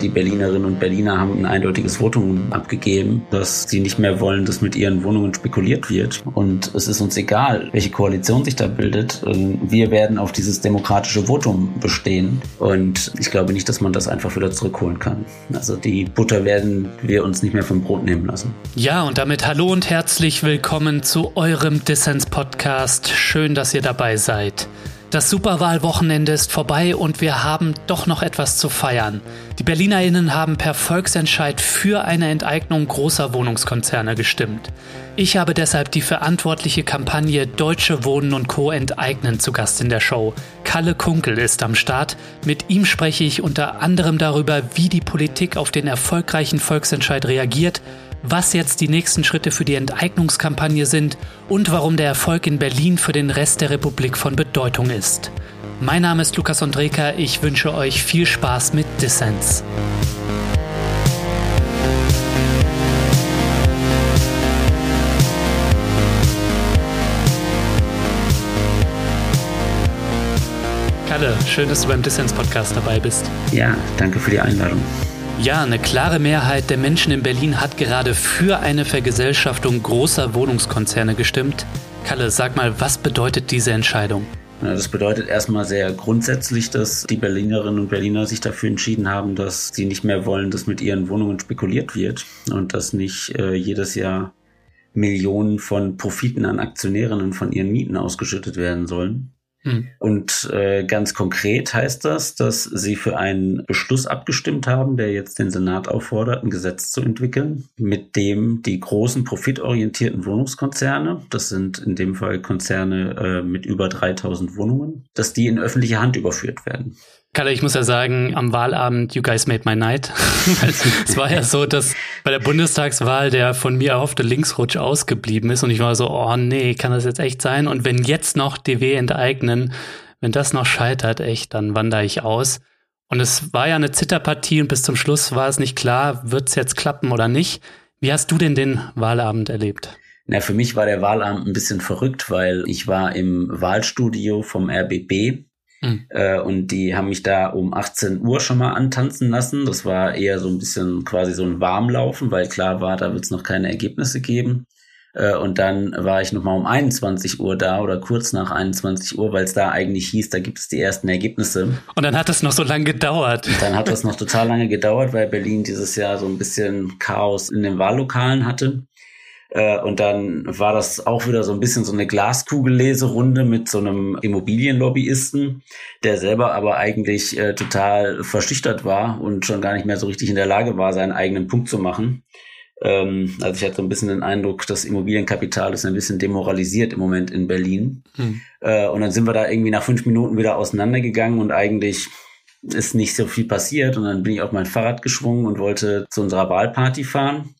Die Berlinerinnen und Berliner haben ein eindeutiges Votum abgegeben, dass sie nicht mehr wollen, dass mit ihren Wohnungen spekuliert wird. Und es ist uns egal, welche Koalition sich da bildet. Wir werden auf dieses demokratische Votum bestehen. Und ich glaube nicht, dass man das einfach wieder zurückholen kann. Also die Butter werden wir uns nicht mehr vom Brot nehmen lassen. Ja, und damit hallo und herzlich willkommen zu eurem Dissens-Podcast. Schön, dass ihr dabei seid. Das Superwahlwochenende ist vorbei und wir haben doch noch etwas zu feiern. Die BerlinerInnen haben per Volksentscheid für eine Enteignung großer Wohnungskonzerne gestimmt. Ich habe deshalb die verantwortliche Kampagne Deutsche Wohnen und Co. enteignen zu Gast in der Show. Kalle Kunkel ist am Start. Mit ihm spreche ich unter anderem darüber, wie die Politik auf den erfolgreichen Volksentscheid reagiert, was jetzt die nächsten Schritte für die Enteignungskampagne sind und warum der Erfolg in Berlin für den Rest der Republik von Bedeutung ist. Mein Name ist Lukas Andreka, ich wünsche euch viel Spaß mit Dissens. Kalle, schön, dass du beim Dissens Podcast dabei bist. Ja, danke für die Einladung. Ja, eine klare Mehrheit der Menschen in Berlin hat gerade für eine Vergesellschaftung großer Wohnungskonzerne gestimmt. Kalle, sag mal, was bedeutet diese Entscheidung? Das bedeutet erstmal sehr grundsätzlich, dass die Berlinerinnen und Berliner sich dafür entschieden haben, dass sie nicht mehr wollen, dass mit ihren Wohnungen spekuliert wird und dass nicht äh, jedes Jahr Millionen von Profiten an Aktionärinnen von ihren Mieten ausgeschüttet werden sollen. Hm. Und äh, ganz konkret heißt das, dass sie für einen Beschluss abgestimmt haben, der jetzt den Senat auffordert, ein Gesetz zu entwickeln, mit dem die großen profitorientierten Wohnungskonzerne, das sind in dem Fall Konzerne äh, mit über 3000 Wohnungen, dass die in öffentliche Hand überführt werden. Kalle, ich muss ja sagen, am Wahlabend, you guys made my night. es war ja so, dass bei der Bundestagswahl der von mir erhoffte Linksrutsch ausgeblieben ist und ich war so, oh nee, kann das jetzt echt sein? Und wenn jetzt noch DW enteignen, wenn das noch scheitert, echt, dann wandere ich aus. Und es war ja eine Zitterpartie und bis zum Schluss war es nicht klar, wird es jetzt klappen oder nicht. Wie hast du denn den Wahlabend erlebt? Na, für mich war der Wahlabend ein bisschen verrückt, weil ich war im Wahlstudio vom RBB Mhm. Äh, und die haben mich da um 18 Uhr schon mal antanzen lassen. Das war eher so ein bisschen quasi so ein Warmlaufen, weil klar war, da wird es noch keine Ergebnisse geben. Äh, und dann war ich nochmal um 21 Uhr da oder kurz nach 21 Uhr, weil es da eigentlich hieß, da gibt es die ersten Ergebnisse. Und dann hat es noch so lange gedauert. Und dann hat es noch total lange gedauert, weil Berlin dieses Jahr so ein bisschen Chaos in den Wahllokalen hatte. Äh, und dann war das auch wieder so ein bisschen so eine Glaskugelleserunde mit so einem Immobilienlobbyisten, der selber aber eigentlich äh, total verschüchtert war und schon gar nicht mehr so richtig in der Lage war, seinen eigenen Punkt zu machen. Ähm, also ich hatte so ein bisschen den Eindruck, das Immobilienkapital ist ein bisschen demoralisiert im Moment in Berlin. Hm. Äh, und dann sind wir da irgendwie nach fünf Minuten wieder auseinandergegangen und eigentlich ist nicht so viel passiert. Und dann bin ich auf mein Fahrrad geschwungen und wollte zu unserer Wahlparty fahren.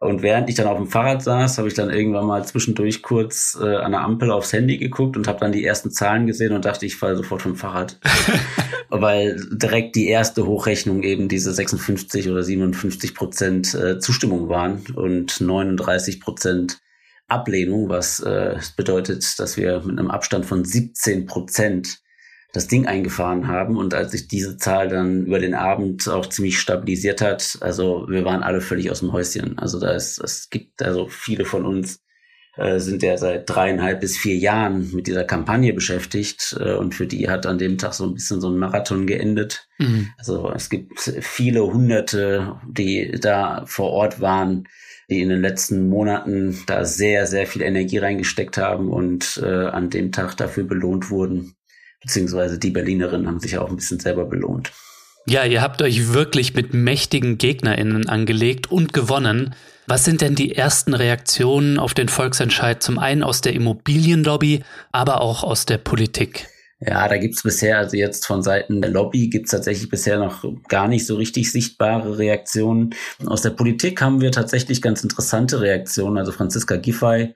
Und während ich dann auf dem Fahrrad saß, habe ich dann irgendwann mal zwischendurch kurz äh, an der Ampel aufs Handy geguckt und habe dann die ersten Zahlen gesehen und dachte, ich falle sofort vom Fahrrad. Weil direkt die erste Hochrechnung eben diese 56 oder 57 Prozent äh, Zustimmung waren und 39 Prozent Ablehnung, was äh, bedeutet, dass wir mit einem Abstand von 17 Prozent das Ding eingefahren haben. Und als sich diese Zahl dann über den Abend auch ziemlich stabilisiert hat, also wir waren alle völlig aus dem Häuschen. Also da ist, es gibt also viele von uns äh, sind ja seit dreieinhalb bis vier Jahren mit dieser Kampagne beschäftigt äh, und für die hat an dem Tag so ein bisschen so ein Marathon geendet. Mhm. Also es gibt viele Hunderte, die da vor Ort waren, die in den letzten Monaten da sehr, sehr viel Energie reingesteckt haben und äh, an dem Tag dafür belohnt wurden beziehungsweise die Berlinerinnen haben sich auch ein bisschen selber belohnt. Ja, ihr habt euch wirklich mit mächtigen GegnerInnen angelegt und gewonnen. Was sind denn die ersten Reaktionen auf den Volksentscheid? Zum einen aus der Immobilienlobby, aber auch aus der Politik. Ja, da gibt's bisher, also jetzt von Seiten der Lobby gibt's tatsächlich bisher noch gar nicht so richtig sichtbare Reaktionen. Aus der Politik haben wir tatsächlich ganz interessante Reaktionen. Also Franziska Giffey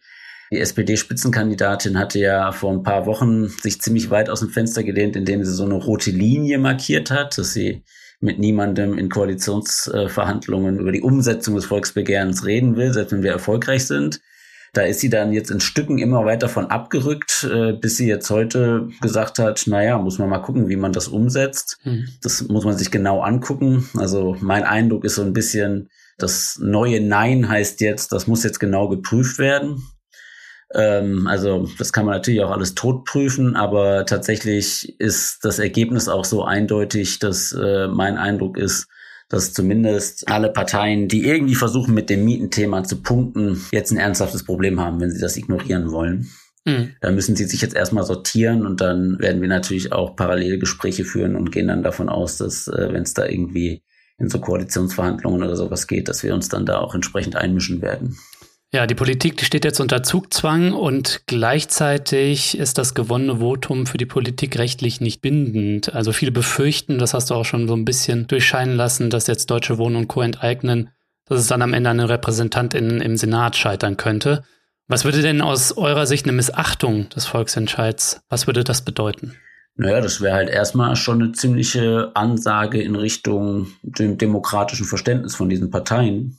die SPD-Spitzenkandidatin hatte ja vor ein paar Wochen sich ziemlich weit aus dem Fenster gelehnt, indem sie so eine rote Linie markiert hat, dass sie mit niemandem in Koalitionsverhandlungen über die Umsetzung des Volksbegehrens reden will, selbst wenn wir erfolgreich sind. Da ist sie dann jetzt in Stücken immer weiter von abgerückt, äh, bis sie jetzt heute gesagt hat, naja, muss man mal gucken, wie man das umsetzt. Mhm. Das muss man sich genau angucken. Also mein Eindruck ist so ein bisschen, das neue Nein heißt jetzt, das muss jetzt genau geprüft werden. Ähm, also das kann man natürlich auch alles totprüfen, aber tatsächlich ist das Ergebnis auch so eindeutig, dass äh, mein Eindruck ist, dass zumindest alle Parteien, die irgendwie versuchen, mit dem Mietenthema zu punkten, jetzt ein ernsthaftes Problem haben, wenn sie das ignorieren wollen. Mhm. Da müssen sie sich jetzt erstmal sortieren und dann werden wir natürlich auch parallel Gespräche führen und gehen dann davon aus, dass äh, wenn es da irgendwie in so Koalitionsverhandlungen oder sowas geht, dass wir uns dann da auch entsprechend einmischen werden. Ja, die Politik die steht jetzt unter Zugzwang und gleichzeitig ist das gewonnene Votum für die Politik rechtlich nicht bindend. Also viele befürchten, das hast du auch schon so ein bisschen durchscheinen lassen, dass jetzt Deutsche Wohnen und Co. enteignen, dass es dann am Ende an den RepräsentantInnen im Senat scheitern könnte. Was würde denn aus eurer Sicht eine Missachtung des Volksentscheids, was würde das bedeuten? Naja, das wäre halt erstmal schon eine ziemliche Ansage in Richtung dem demokratischen Verständnis von diesen Parteien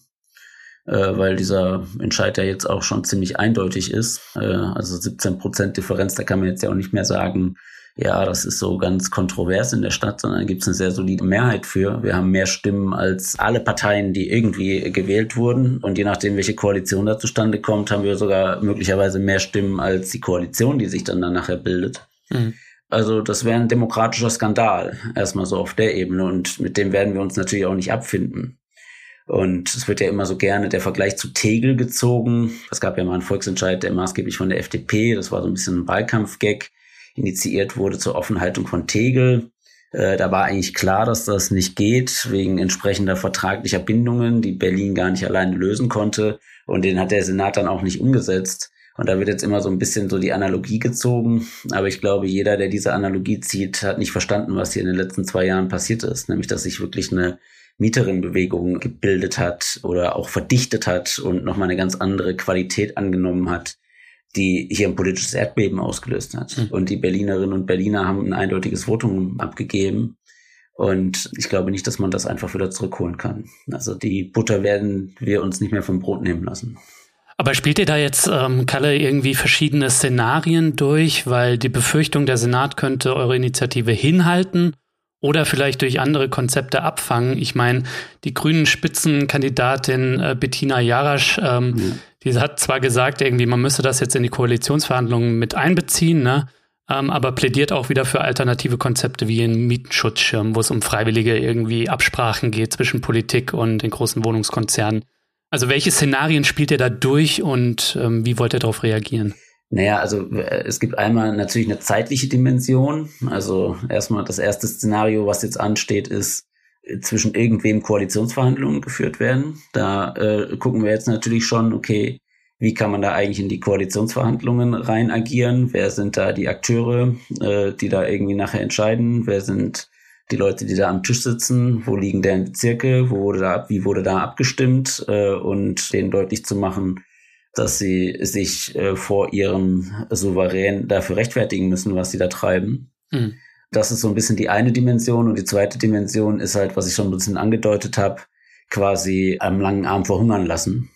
äh, weil dieser Entscheid ja jetzt auch schon ziemlich eindeutig ist. Äh, also 17 Prozent Differenz, da kann man jetzt ja auch nicht mehr sagen, ja, das ist so ganz kontrovers in der Stadt, sondern gibt es eine sehr solide Mehrheit für. Wir haben mehr Stimmen als alle Parteien, die irgendwie gewählt wurden. Und je nachdem, welche Koalition da zustande kommt, haben wir sogar möglicherweise mehr Stimmen als die Koalition, die sich dann, nachher bildet. Mhm. Also das wäre ein demokratischer Skandal, erstmal so auf der Ebene. Und mit dem werden wir uns natürlich auch nicht abfinden. Und es wird ja immer so gerne der Vergleich zu Tegel gezogen. Es gab ja mal einen Volksentscheid, der maßgeblich von der FDP, das war so ein bisschen ein Wahlkampfgag, initiiert wurde zur Offenhaltung von Tegel. Äh, da war eigentlich klar, dass das nicht geht, wegen entsprechender vertraglicher Bindungen, die Berlin gar nicht alleine lösen konnte. Und den hat der Senat dann auch nicht umgesetzt. Und da wird jetzt immer so ein bisschen so die Analogie gezogen. Aber ich glaube, jeder, der diese Analogie zieht, hat nicht verstanden, was hier in den letzten zwei Jahren passiert ist. Nämlich, dass sich wirklich eine Mieterinnenbewegung gebildet hat oder auch verdichtet hat und nochmal eine ganz andere Qualität angenommen hat, die hier ein politisches Erdbeben ausgelöst hat. Mhm. Und die Berlinerinnen und Berliner haben ein eindeutiges Votum abgegeben. Und ich glaube nicht, dass man das einfach wieder zurückholen kann. Also die Butter werden wir uns nicht mehr vom Brot nehmen lassen. Aber spielt ihr da jetzt, ähm, Kalle, irgendwie verschiedene Szenarien durch, weil die Befürchtung, der Senat könnte eure Initiative hinhalten oder vielleicht durch andere Konzepte abfangen. Ich meine, die grünen Spitzenkandidatin äh, Bettina Jarasch, ähm, mhm. die hat zwar gesagt, irgendwie, man müsse das jetzt in die Koalitionsverhandlungen mit einbeziehen, ne? Ähm, aber plädiert auch wieder für alternative Konzepte wie einen Mietenschutzschirm, wo es um freiwillige irgendwie Absprachen geht zwischen Politik und den großen Wohnungskonzernen. Also welche Szenarien spielt ihr da durch und ähm, wie wollt ihr darauf reagieren? Naja, also äh, es gibt einmal natürlich eine zeitliche Dimension. Also erstmal das erste Szenario, was jetzt ansteht, ist äh, zwischen irgendwem Koalitionsverhandlungen geführt werden. Da äh, gucken wir jetzt natürlich schon, okay, wie kann man da eigentlich in die Koalitionsverhandlungen rein agieren? Wer sind da die Akteure, äh, die da irgendwie nachher entscheiden? Wer sind die Leute, die da am Tisch sitzen? Wo liegen deren Bezirke? Wo wurde da, wie wurde da abgestimmt? Äh, und denen deutlich zu machen, dass sie sich äh, vor ihrem Souverän dafür rechtfertigen müssen, was sie da treiben. Mhm. Das ist so ein bisschen die eine Dimension. Und die zweite Dimension ist halt, was ich schon ein bisschen angedeutet habe, quasi am langen Arm verhungern lassen.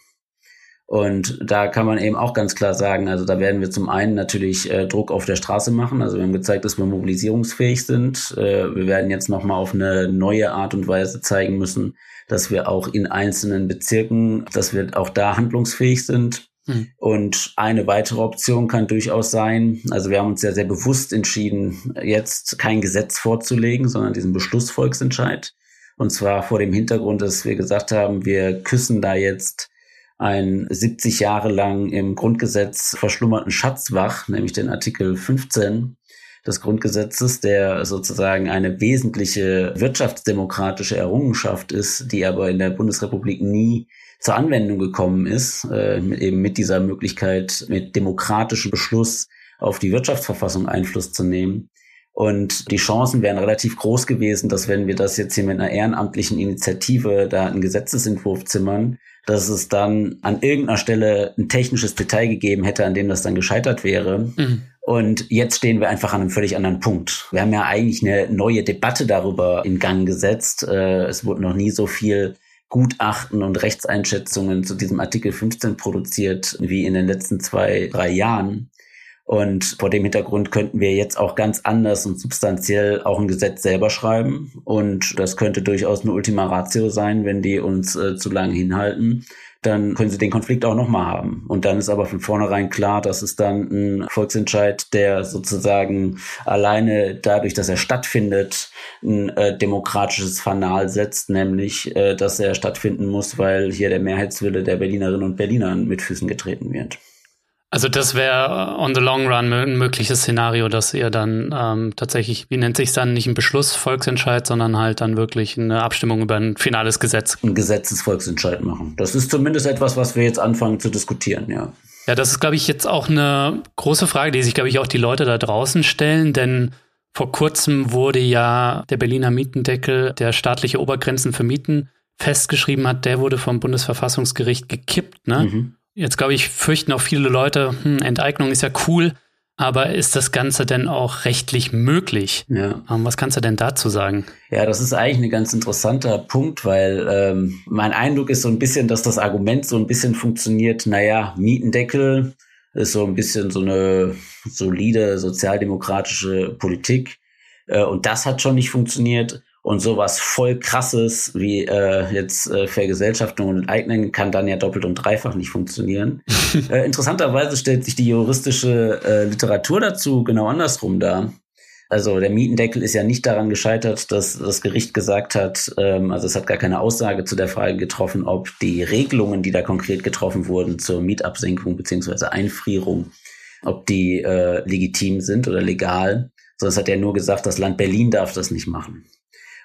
Und da kann man eben auch ganz klar sagen, also da werden wir zum einen natürlich äh, Druck auf der Straße machen. Also wir haben gezeigt, dass wir mobilisierungsfähig sind. Äh, wir werden jetzt nochmal auf eine neue Art und Weise zeigen müssen, dass wir auch in einzelnen Bezirken, dass wir auch da handlungsfähig sind. Hm. Und eine weitere Option kann durchaus sein, also wir haben uns ja sehr bewusst entschieden, jetzt kein Gesetz vorzulegen, sondern diesen Beschlussvolksentscheid. Und zwar vor dem Hintergrund, dass wir gesagt haben, wir küssen da jetzt einen 70 Jahre lang im Grundgesetz verschlummerten Schatz wach, nämlich den Artikel 15 des Grundgesetzes, der sozusagen eine wesentliche wirtschaftsdemokratische Errungenschaft ist, die aber in der Bundesrepublik nie zur Anwendung gekommen ist, äh, eben mit dieser Möglichkeit, mit demokratischem Beschluss auf die Wirtschaftsverfassung Einfluss zu nehmen. Und die Chancen wären relativ groß gewesen, dass wenn wir das jetzt hier mit einer ehrenamtlichen Initiative da einen Gesetzesentwurf zimmern, dass es dann an irgendeiner Stelle ein technisches Detail gegeben hätte, an dem das dann gescheitert wäre. Mhm. Und jetzt stehen wir einfach an einem völlig anderen Punkt. Wir haben ja eigentlich eine neue Debatte darüber in Gang gesetzt. Äh, es wurde noch nie so viel Gutachten und Rechtseinschätzungen zu diesem Artikel 15 produziert wie in den letzten zwei, drei Jahren. Und vor dem Hintergrund könnten wir jetzt auch ganz anders und substanziell auch ein Gesetz selber schreiben. Und das könnte durchaus eine Ultima Ratio sein, wenn die uns äh, zu lange hinhalten dann können sie den Konflikt auch nochmal haben. Und dann ist aber von vornherein klar, dass es dann ein Volksentscheid, der sozusagen alleine dadurch, dass er stattfindet, ein äh, demokratisches Fanal setzt, nämlich, äh, dass er stattfinden muss, weil hier der Mehrheitswille der Berlinerinnen und Berliner mit Füßen getreten wird. Also das wäre on the long run ein mögliches Szenario, dass ihr dann ähm, tatsächlich, wie nennt sich dann, nicht ein Beschluss, Volksentscheid, sondern halt dann wirklich eine Abstimmung über ein finales Gesetz. Ein Gesetzesvolksentscheid machen. Das ist zumindest etwas, was wir jetzt anfangen zu diskutieren, ja. Ja, das ist, glaube ich, jetzt auch eine große Frage, die sich, glaube ich, auch die Leute da draußen stellen, denn vor kurzem wurde ja der Berliner Mietendeckel, der staatliche Obergrenzen für Mieten festgeschrieben hat, der wurde vom Bundesverfassungsgericht gekippt, ne? Mhm. Jetzt glaube ich, fürchten auch viele Leute, hm, Enteignung ist ja cool, aber ist das Ganze denn auch rechtlich möglich? Ja. Ähm, was kannst du denn dazu sagen? Ja, das ist eigentlich ein ganz interessanter Punkt, weil ähm, mein Eindruck ist so ein bisschen, dass das Argument so ein bisschen funktioniert, naja, Mietendeckel ist so ein bisschen so eine solide sozialdemokratische Politik. Äh, und das hat schon nicht funktioniert. Und sowas voll krasses wie äh, jetzt äh, Vergesellschaftung und Enteignen kann dann ja doppelt und dreifach nicht funktionieren. äh, interessanterweise stellt sich die juristische äh, Literatur dazu genau andersrum dar. Also der Mietendeckel ist ja nicht daran gescheitert, dass das Gericht gesagt hat, ähm, also es hat gar keine Aussage zu der Frage getroffen, ob die Regelungen, die da konkret getroffen wurden zur Mietabsenkung beziehungsweise Einfrierung, ob die äh, legitim sind oder legal, sondern es hat ja nur gesagt, das Land Berlin darf das nicht machen.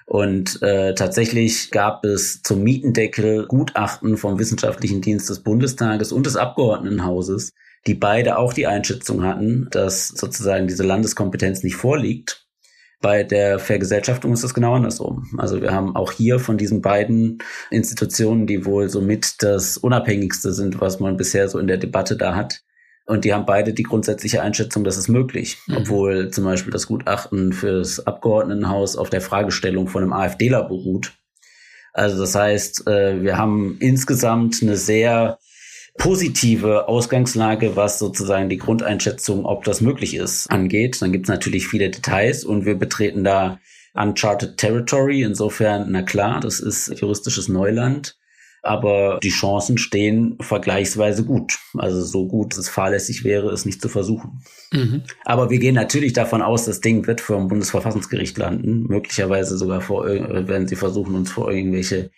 Und äh, tatsächlich gab es zum Mietendeckel Gutachten vom Wissenschaftlichen Dienst des Bundestages und des Abgeordnetenhauses, die beide auch die Einschätzung hatten, dass sozusagen diese Landeskompetenz nicht vorliegt. Bei der Vergesellschaftung ist das genau andersrum. Also wir haben auch hier von diesen beiden Institutionen, die wohl somit das unabhängigste sind, was man bisher so in der Debatte da hat, und die haben beide die grundsätzliche Einschätzung, dass es möglich, mhm. obwohl zum Beispiel das Gutachten fürs Abgeordnetenhaus auf der Fragestellung von einem AfDler beruht. Also das heißt, äh, wir haben insgesamt eine sehr positive Ausgangslage, was sozusagen die Grundeinschätzung, ob das möglich ist, angeht. Dann gibt es natürlich viele Details und wir betreten da Uncharted Territory. Insofern, na klar, das ist juristisches Neuland aber die Chancen stehen vergleichsweise gut. Also so gut es fahrlässig wäre, es nicht zu versuchen. Mhm. Aber wir gehen natürlich davon aus, das Ding wird vor dem Bundesverfassungsgericht landen, möglicherweise sogar vor, wenn sie versuchen, uns vor irgendwelche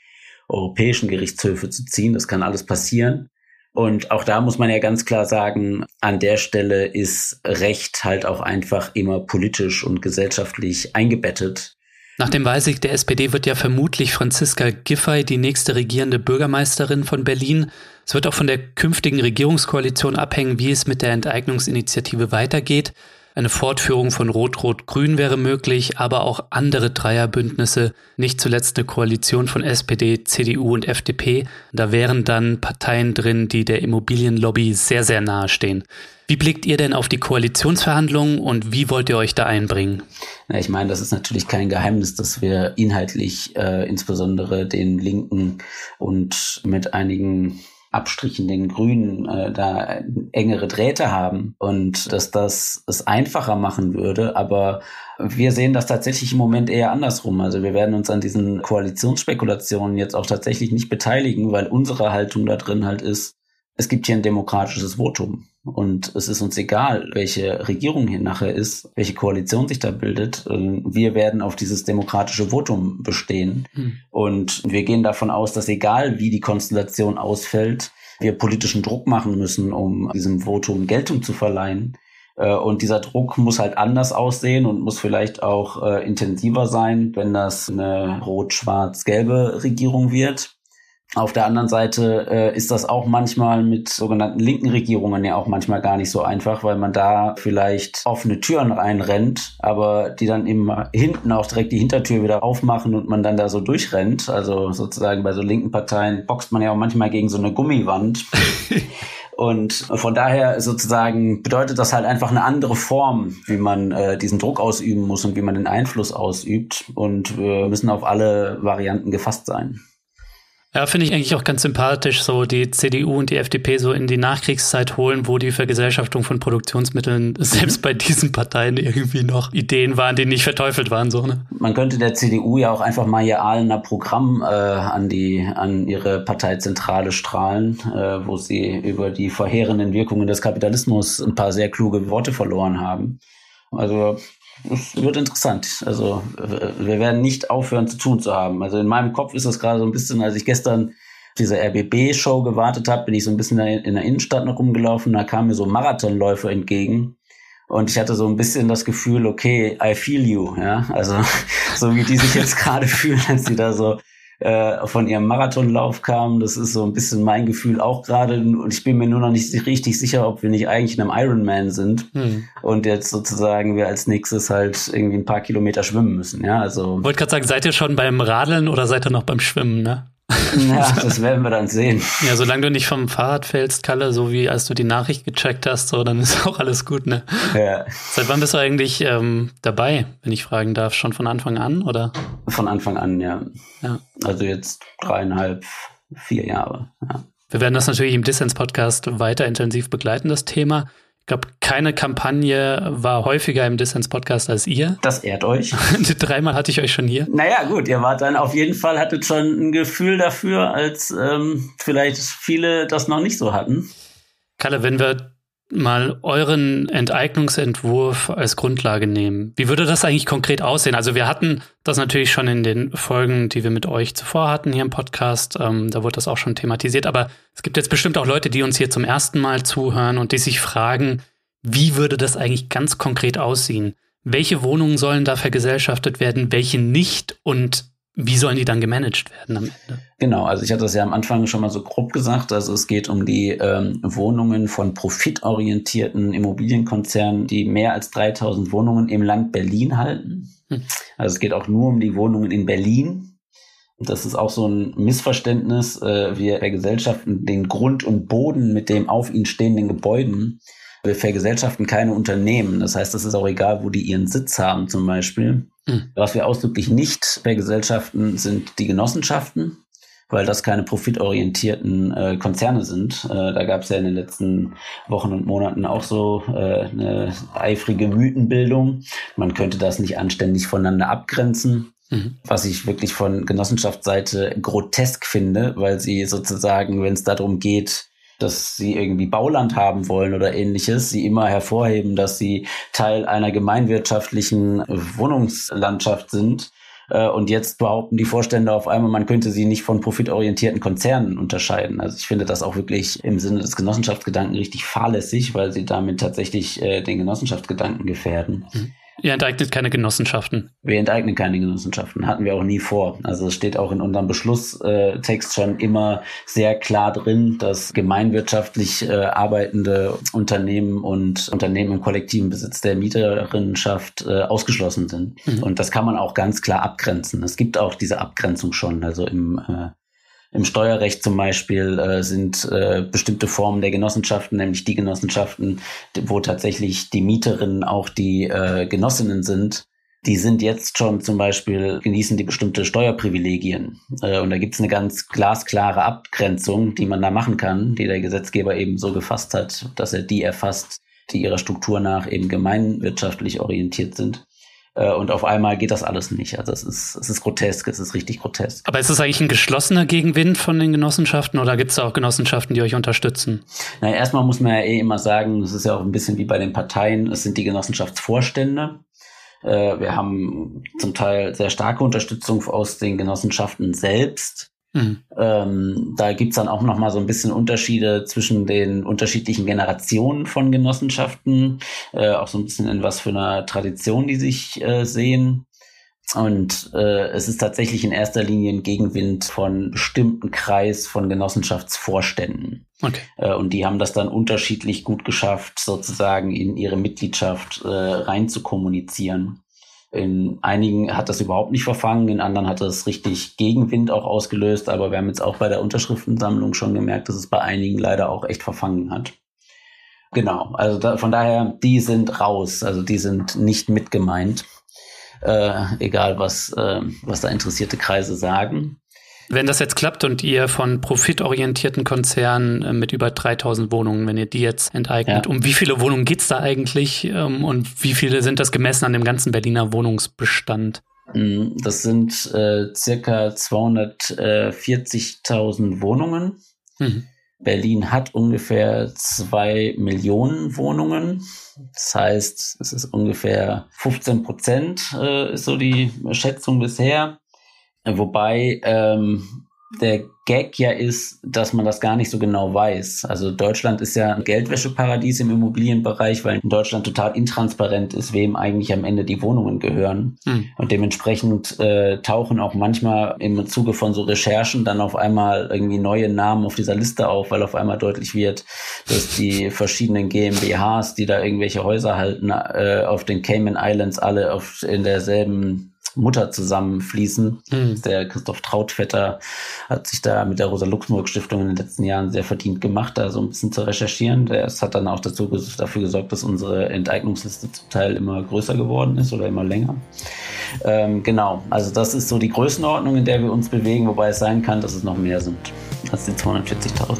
europäischen Gerichtshöfe zu ziehen. Das kann alles passieren. Und auch da muss man ja ganz klar sagen, an der Stelle ist Recht halt auch einfach immer politisch und gesellschaftlich eingebettet. Nach dem Wahlsieg der SPD wird ja vermutlich Franziska Giffey die nächste regierende Bürgermeisterin von Berlin. Es wird auch von der künftigen Regierungskoalition abhängen, wie es mit der Enteignungsinitiative weitergeht. Eine Fortführung von Rot-Rot-Grün wäre möglich, aber auch andere Dreierbündnisse, nicht zuletzt eine Koalition von SPD, CDU und FDP. Da wären dann Parteien drin, die der Immobilienlobby sehr, sehr nahe stehen. Wie blickt ihr denn auf die Koalitionsverhandlungen und wie wollt ihr euch da einbringen? Na, ich meine, das ist natürlich kein Geheimnis, dass wir inhaltlich äh, insbesondere den Linken und mit einigen Abstrichen den Grünen äh, da engere Drähte haben und dass das es einfacher machen würde. Aber wir sehen das tatsächlich im Moment eher andersrum. Also wir werden uns an diesen Koalitionsspekulationen jetzt auch tatsächlich nicht beteiligen, weil unsere Haltung da drin halt ist, es gibt hier ein demokratisches Votum. Und es ist uns egal, welche Regierung hier nachher ist, welche Koalition sich da bildet. Wir werden auf dieses demokratische Votum bestehen. Hm. Und wir gehen davon aus, dass egal wie die Konstellation ausfällt, wir politischen Druck machen müssen, um diesem Votum Geltung zu verleihen. Äh, und dieser Druck muss halt anders aussehen und muss vielleicht auch äh, intensiver sein, wenn das eine rot-schwarz-gelbe Regierung wird. Auf der anderen Seite äh, ist das auch manchmal mit sogenannten linken Regierungen ja auch manchmal gar nicht so einfach, weil man da vielleicht offene Türen reinrennt, aber die dann eben hinten auch direkt die Hintertür wieder aufmachen und man dann da so durchrennt. Also sozusagen bei so linken Parteien boxt man ja auch manchmal gegen so eine Gummiwand. Und von daher sozusagen bedeutet das halt einfach eine andere Form, wie man äh, diesen Druck ausüben muss und wie man den Einfluss ausübt. Und wir müssen auf alle Varianten gefasst sein. Ja, finde ich eigentlich auch ganz sympathisch, so die CDU und die FDP so in die Nachkriegszeit holen, wo die Vergesellschaftung von Produktionsmitteln selbst bei diesen Parteien irgendwie noch Ideen waren, die nicht verteufelt waren, so, ne? Man könnte der CDU ja auch einfach mal ihr Ahlener Programm äh, an die, an ihre Parteizentrale strahlen, äh, wo sie über die verheerenden Wirkungen des Kapitalismus ein paar sehr kluge Worte verloren haben. Also es wird interessant. Also wir werden nicht aufhören zu tun zu haben. Also in meinem Kopf ist das gerade so ein bisschen, als ich gestern diese RBB-Show gewartet habe, bin ich so ein bisschen in der Innenstadt noch rumgelaufen. Da kamen mir so Marathonläufer entgegen. Und ich hatte so ein bisschen das Gefühl, okay, I feel you, ja. Also so wie die sich jetzt gerade fühlen, als sie da so äh, von ihrem Marathonlauf kamen. Das ist so ein bisschen mein Gefühl auch gerade. Und ich bin mir nur noch nicht richtig sicher, ob wir nicht eigentlich in einem Ironman sind hm. und jetzt sozusagen wir als nächstes halt irgendwie ein paar Kilometer schwimmen müssen. Ja, also. Wollte gerade sagen, seid ihr schon beim Radeln oder seid ihr noch beim Schwimmen, ne? Ja, das werden wir dann sehen. Ja, solange du nicht vom Fahrrad fällst, Kalle, so wie als du die Nachricht gecheckt hast, so, dann ist auch alles gut, ne? Ja. Seit wann bist du eigentlich ähm, dabei, wenn ich fragen darf? Schon von Anfang an, oder? Von Anfang an, ja. ja. Also jetzt dreieinhalb, vier Jahre, ja. Wir werden das natürlich im Dissens-Podcast weiter intensiv begleiten, das Thema. Ich glaube, keine Kampagne war häufiger im Dissens-Podcast als ihr. Das ehrt euch. Dreimal hatte ich euch schon hier. Naja, gut, ihr wart dann auf jeden Fall, hattet schon ein Gefühl dafür, als ähm, vielleicht viele das noch nicht so hatten. Kalle, wenn wir mal euren Enteignungsentwurf als Grundlage nehmen. Wie würde das eigentlich konkret aussehen? Also wir hatten das natürlich schon in den Folgen, die wir mit euch zuvor hatten hier im Podcast. Ähm, da wurde das auch schon thematisiert. Aber es gibt jetzt bestimmt auch Leute, die uns hier zum ersten Mal zuhören und die sich fragen, wie würde das eigentlich ganz konkret aussehen? Welche Wohnungen sollen da vergesellschaftet werden, welche nicht? Und wie sollen die dann gemanagt werden am Ende? Genau, also ich hatte das ja am Anfang schon mal so grob gesagt. Also es geht um die ähm, Wohnungen von profitorientierten Immobilienkonzernen, die mehr als 3000 Wohnungen im Land Berlin halten. Hm. Also es geht auch nur um die Wohnungen in Berlin. Das ist auch so ein Missverständnis. Äh, wir vergesellschaften den Grund und Boden mit dem auf ihnen stehenden Gebäuden. Wir vergesellschaften keine Unternehmen. Das heißt, es ist auch egal, wo die ihren Sitz haben zum Beispiel. Mhm. Was wir ausdrücklich nicht bei Gesellschaften sind die Genossenschaften, weil das keine profitorientierten äh, Konzerne sind. Äh, da gab es ja in den letzten Wochen und Monaten auch so äh, eine eifrige Mythenbildung. Man könnte das nicht anständig voneinander abgrenzen. Mhm. Was ich wirklich von Genossenschaftsseite grotesk finde, weil sie sozusagen, wenn es darum geht, dass sie irgendwie Bauland haben wollen oder ähnliches, sie immer hervorheben, dass sie Teil einer gemeinwirtschaftlichen Wohnungslandschaft sind. Äh, und jetzt behaupten die Vorstände auf einmal, man könnte sie nicht von profitorientierten Konzernen unterscheiden. Also ich finde das auch wirklich im Sinne des Genossenschaftsgedanken richtig fahrlässig, weil sie damit tatsächlich äh, den Genossenschaftsgedanken gefährden. Mhm. Ihr enteignet keine Genossenschaften. Wir enteignen keine Genossenschaften, hatten wir auch nie vor. Also es steht auch in unserem Beschlusstext schon immer sehr klar drin, dass gemeinwirtschaftlich äh, arbeitende Unternehmen und Unternehmen im kollektiven Besitz der Mieterinnenschaft äh, ausgeschlossen sind. Mhm. Und das kann man auch ganz klar abgrenzen. Es gibt auch diese Abgrenzung schon. Also im äh, im Steuerrecht zum Beispiel äh, sind äh, bestimmte Formen der Genossenschaften, nämlich die Genossenschaften, wo tatsächlich die Mieterinnen auch die äh, Genossinnen sind, die sind jetzt schon zum Beispiel, genießen die bestimmte Steuerprivilegien. Äh, und da gibt es eine ganz glasklare Abgrenzung, die man da machen kann, die der Gesetzgeber eben so gefasst hat, dass er die erfasst, die ihrer Struktur nach eben gemeinwirtschaftlich orientiert sind. Äh, und auf einmal geht das alles nicht. Also es ist, es ist grotesk, es ist richtig grotesk. Aber ist es eigentlich ein geschlossener Gegenwind von den Genossenschaften oder gibt es auch Genossenschaften, die euch unterstützen? Na, erstmal muss man ja eh immer sagen, es ist ja auch ein bisschen wie bei den Parteien, es sind die Genossenschaftsvorstände. Äh, wir haben zum Teil sehr starke Unterstützung aus den Genossenschaften selbst. Mhm. Ähm, da gibt's dann auch noch mal so ein bisschen Unterschiede zwischen den unterschiedlichen Generationen von Genossenschaften, äh, auch so ein bisschen in was für einer Tradition die sich äh, sehen. Und äh, es ist tatsächlich in erster Linie ein Gegenwind von bestimmten Kreis von Genossenschaftsvorständen. Okay. Äh, und die haben das dann unterschiedlich gut geschafft, sozusagen in ihre Mitgliedschaft äh, rein zu kommunizieren. In einigen hat das überhaupt nicht verfangen, in anderen hat das richtig Gegenwind auch ausgelöst, aber wir haben jetzt auch bei der Unterschriftensammlung schon gemerkt, dass es bei einigen leider auch echt verfangen hat. Genau, also da, von daher, die sind raus, also die sind nicht mitgemeint, äh, egal was, äh, was da interessierte Kreise sagen. Wenn das jetzt klappt und ihr von profitorientierten Konzernen äh, mit über 3000 Wohnungen, wenn ihr die jetzt enteignet, ja. um wie viele Wohnungen geht's da eigentlich ähm, und wie viele sind das gemessen an dem ganzen Berliner Wohnungsbestand? Mm, das sind äh, circa 240.000 Wohnungen. Mhm. Berlin hat ungefähr zwei Millionen Wohnungen. Das heißt, es ist ungefähr 15 Prozent, äh, ist so die Schätzung bisher. Wobei ähm, der Gag ja ist, dass man das gar nicht so genau weiß. Also Deutschland ist ja ein Geldwäscheparadies im Immobilienbereich, weil in Deutschland total intransparent ist, wem eigentlich am Ende die Wohnungen gehören. Hm. Und dementsprechend äh, tauchen auch manchmal im Zuge von so Recherchen dann auf einmal irgendwie neue Namen auf dieser Liste auf, weil auf einmal deutlich wird, dass die verschiedenen GmbHs, die da irgendwelche Häuser halten, äh, auf den Cayman Islands alle auf, in derselben Mutter zusammenfließen. Mhm. Der Christoph Trautvetter hat sich da mit der Rosa-Luxemburg-Stiftung in den letzten Jahren sehr verdient gemacht, da so ein bisschen zu recherchieren. Das hat dann auch dazu, dafür gesorgt, dass unsere Enteignungsliste zum Teil immer größer geworden ist oder immer länger. Ähm, genau, also das ist so die Größenordnung, in der wir uns bewegen, wobei es sein kann, dass es noch mehr sind als die 240.000.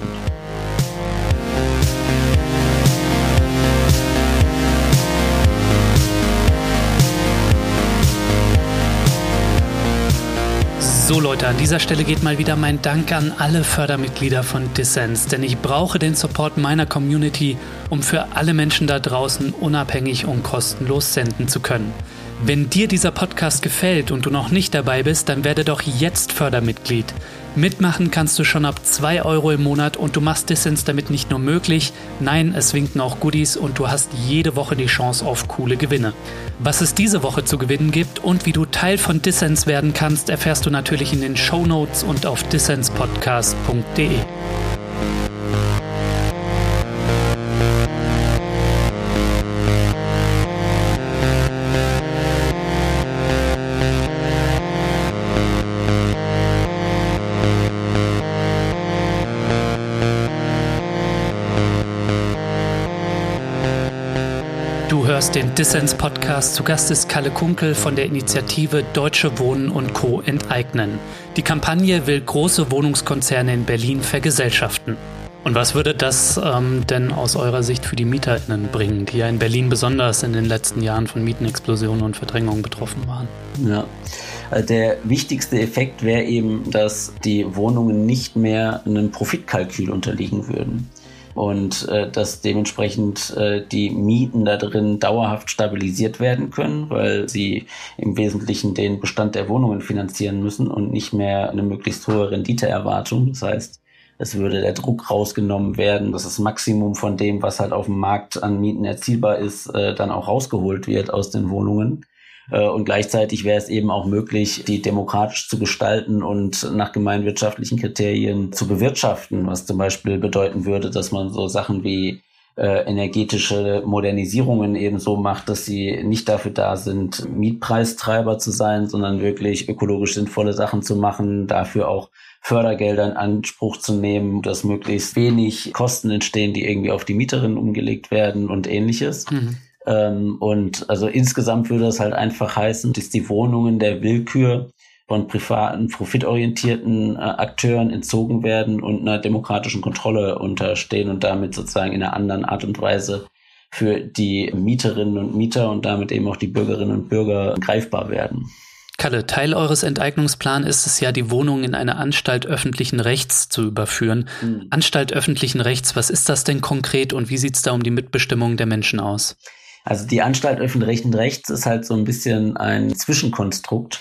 So Leute, an dieser Stelle geht mal wieder mein Dank an alle Fördermitglieder von Dissens, denn ich brauche den Support meiner Community, um für alle Menschen da draußen unabhängig und kostenlos senden zu können. Wenn dir dieser Podcast gefällt und du noch nicht dabei bist, dann werde doch jetzt Fördermitglied. Mitmachen kannst du schon ab 2 Euro im Monat und du machst Dissens damit nicht nur möglich, nein, es winken auch Goodies und du hast jede Woche die Chance auf coole Gewinne. Was es diese Woche zu gewinnen gibt und wie du Teil von Dissens werden kannst, erfährst du natürlich in den Show Notes und auf dissenspodcast.de. hörst den Dissens Podcast. Zu Gast ist Kalle Kunkel von der Initiative Deutsche Wohnen und Co. enteignen. Die Kampagne will große Wohnungskonzerne in Berlin vergesellschaften. Und was würde das ähm, denn aus eurer Sicht für die MieterInnen bringen, die ja in Berlin besonders in den letzten Jahren von Mietenexplosionen und Verdrängung betroffen waren? Ja, also der wichtigste Effekt wäre eben, dass die Wohnungen nicht mehr einem Profitkalkül unterliegen würden und äh, dass dementsprechend äh, die Mieten da drin dauerhaft stabilisiert werden können, weil sie im Wesentlichen den Bestand der Wohnungen finanzieren müssen und nicht mehr eine möglichst hohe Renditeerwartung. Das heißt, es würde der Druck rausgenommen werden, dass das Maximum von dem, was halt auf dem Markt an Mieten erzielbar ist, äh, dann auch rausgeholt wird aus den Wohnungen. Äh, und gleichzeitig wäre es eben auch möglich, die demokratisch zu gestalten und nach gemeinwirtschaftlichen Kriterien zu bewirtschaften, was zum Beispiel bedeuten würde, dass man so Sachen wie äh, energetische Modernisierungen eben so macht, dass sie nicht dafür da sind, Mietpreistreiber zu sein, sondern wirklich ökologisch sinnvolle Sachen zu machen, dafür auch Fördergelder in Anspruch zu nehmen, dass möglichst wenig Kosten entstehen, die irgendwie auf die Mieterinnen umgelegt werden und ähnliches. Mhm. Ähm, und also insgesamt würde das halt einfach heißen, dass die Wohnungen der Willkür von privaten, profitorientierten äh, Akteuren entzogen werden und einer demokratischen Kontrolle unterstehen und damit sozusagen in einer anderen Art und Weise für die Mieterinnen und Mieter und damit eben auch die Bürgerinnen und Bürger greifbar werden. Kalle, Teil eures Enteignungsplans ist es ja, die Wohnung in eine Anstalt öffentlichen Rechts zu überführen. Mhm. Anstalt öffentlichen Rechts, was ist das denn konkret und wie sieht es da um die Mitbestimmung der Menschen aus? Also die Anstalt öffentlichen Rechts ist halt so ein bisschen ein Zwischenkonstrukt.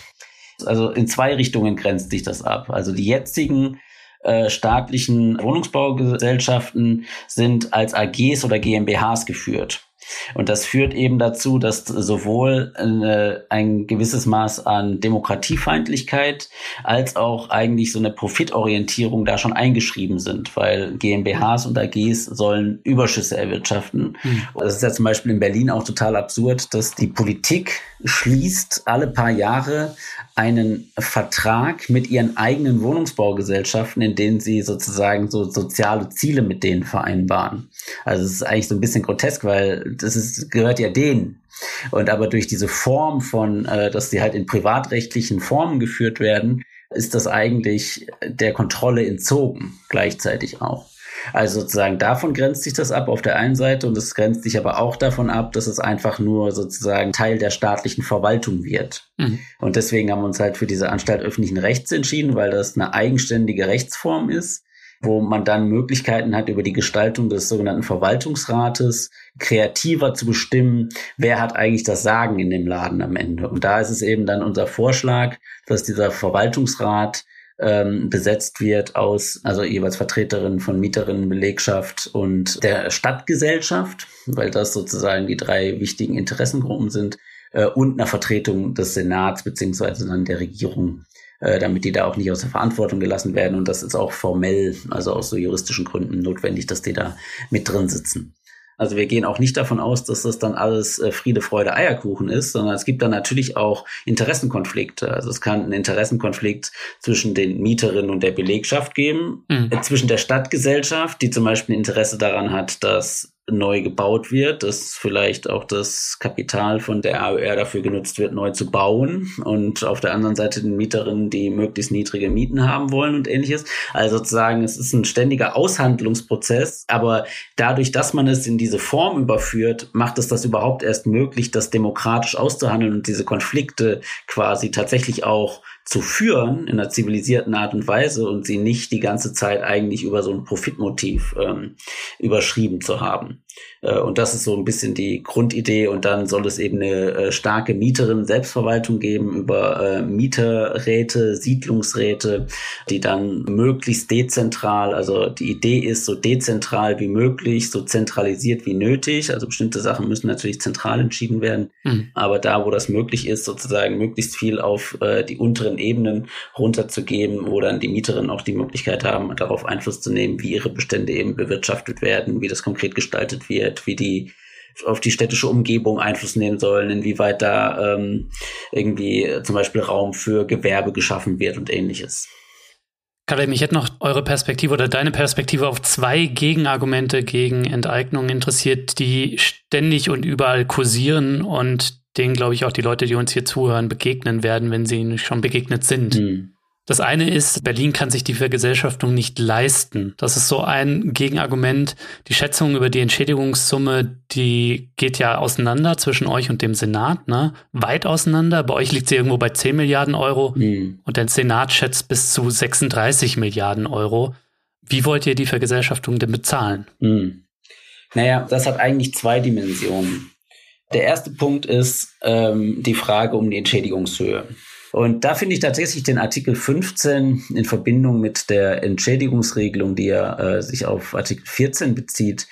Also in zwei Richtungen grenzt sich das ab. Also die jetzigen äh, staatlichen Wohnungsbaugesellschaften sind als AGs oder GmbHs geführt. Und das führt eben dazu, dass sowohl eine, ein gewisses Maß an Demokratiefeindlichkeit als auch eigentlich so eine Profitorientierung da schon eingeschrieben sind, weil GmbHs und AGs sollen Überschüsse erwirtschaften. Mhm. Das ist ja zum Beispiel in Berlin auch total absurd, dass die Politik schließt alle paar Jahre einen Vertrag mit ihren eigenen Wohnungsbaugesellschaften, in denen sie sozusagen so soziale Ziele mit denen vereinbaren. Also es ist eigentlich so ein bisschen grotesk, weil das ist, gehört ja denen. Und aber durch diese Form von, äh, dass die halt in privatrechtlichen Formen geführt werden, ist das eigentlich der Kontrolle entzogen, gleichzeitig auch. Also sozusagen davon grenzt sich das ab auf der einen Seite und es grenzt sich aber auch davon ab, dass es einfach nur sozusagen Teil der staatlichen Verwaltung wird. Mhm. Und deswegen haben wir uns halt für diese Anstalt öffentlichen Rechts entschieden, weil das eine eigenständige Rechtsform ist, wo man dann Möglichkeiten hat, über die Gestaltung des sogenannten Verwaltungsrates kreativer zu bestimmen, wer hat eigentlich das Sagen in dem Laden am Ende. Und da ist es eben dann unser Vorschlag, dass dieser Verwaltungsrat ähm, besetzt wird aus, also jeweils Vertreterinnen von Mieterinnen, Belegschaft und der Stadtgesellschaft, weil das sozusagen die drei wichtigen Interessengruppen sind, äh, und einer Vertretung des Senats beziehungsweise dann der Regierung äh, damit die da auch nicht aus der Verantwortung gelassen werden. Und das ist auch formell, also aus so juristischen Gründen notwendig, dass die da mit drin sitzen. Also wir gehen auch nicht davon aus, dass das dann alles äh, Friede, Freude, Eierkuchen ist, sondern es gibt dann natürlich auch Interessenkonflikte. Also es kann einen Interessenkonflikt zwischen den Mieterinnen und der Belegschaft geben, mhm. äh, zwischen der Stadtgesellschaft, die zum Beispiel Interesse daran hat, dass neu gebaut wird, dass vielleicht auch das Kapital von der AOR dafür genutzt wird, neu zu bauen und auf der anderen Seite den Mieterinnen, die möglichst niedrige Mieten haben wollen und ähnliches. Also sozusagen, es ist ein ständiger Aushandlungsprozess, aber dadurch, dass man es in diese Form überführt, macht es das überhaupt erst möglich, das demokratisch auszuhandeln und diese Konflikte quasi tatsächlich auch zu führen in einer zivilisierten Art und Weise und sie nicht die ganze Zeit eigentlich über so ein Profitmotiv ähm, überschrieben zu haben. Äh, und das ist so ein bisschen die Grundidee. Und dann soll es eben eine äh, starke Mieterinnen-Selbstverwaltung geben über äh, Mieterräte, Siedlungsräte, die dann möglichst dezentral, also die Idee ist so dezentral wie möglich, so zentralisiert wie nötig. Also bestimmte Sachen müssen natürlich zentral entschieden werden. Mhm. Aber da, wo das möglich ist, sozusagen möglichst viel auf die unteren Ebenen runterzugeben, wo dann die Mieterinnen auch die Möglichkeit haben, darauf Einfluss zu nehmen, wie ihre Bestände eben bewirtschaftet werden, wie das konkret gestaltet wird wird, wie die auf die städtische Umgebung Einfluss nehmen sollen, inwieweit da ähm, irgendwie zum Beispiel Raum für Gewerbe geschaffen wird und ähnliches. Kalle, mich hätte noch eure Perspektive oder deine Perspektive auf zwei Gegenargumente gegen Enteignung interessiert, die ständig und überall kursieren und denen, glaube ich, auch die Leute, die uns hier zuhören, begegnen werden, wenn sie ihnen schon begegnet sind. Hm. Das eine ist, Berlin kann sich die Vergesellschaftung nicht leisten. Das ist so ein Gegenargument. Die Schätzung über die Entschädigungssumme, die geht ja auseinander zwischen euch und dem Senat, ne? Weit auseinander. Bei euch liegt sie irgendwo bei 10 Milliarden Euro mhm. und der Senat schätzt bis zu 36 Milliarden Euro. Wie wollt ihr die Vergesellschaftung denn bezahlen? Mhm. Naja, das hat eigentlich zwei Dimensionen. Der erste Punkt ist ähm, die Frage um die Entschädigungshöhe. Und da finde ich tatsächlich den Artikel 15 in Verbindung mit der Entschädigungsregelung, die ja äh, sich auf Artikel 14 bezieht,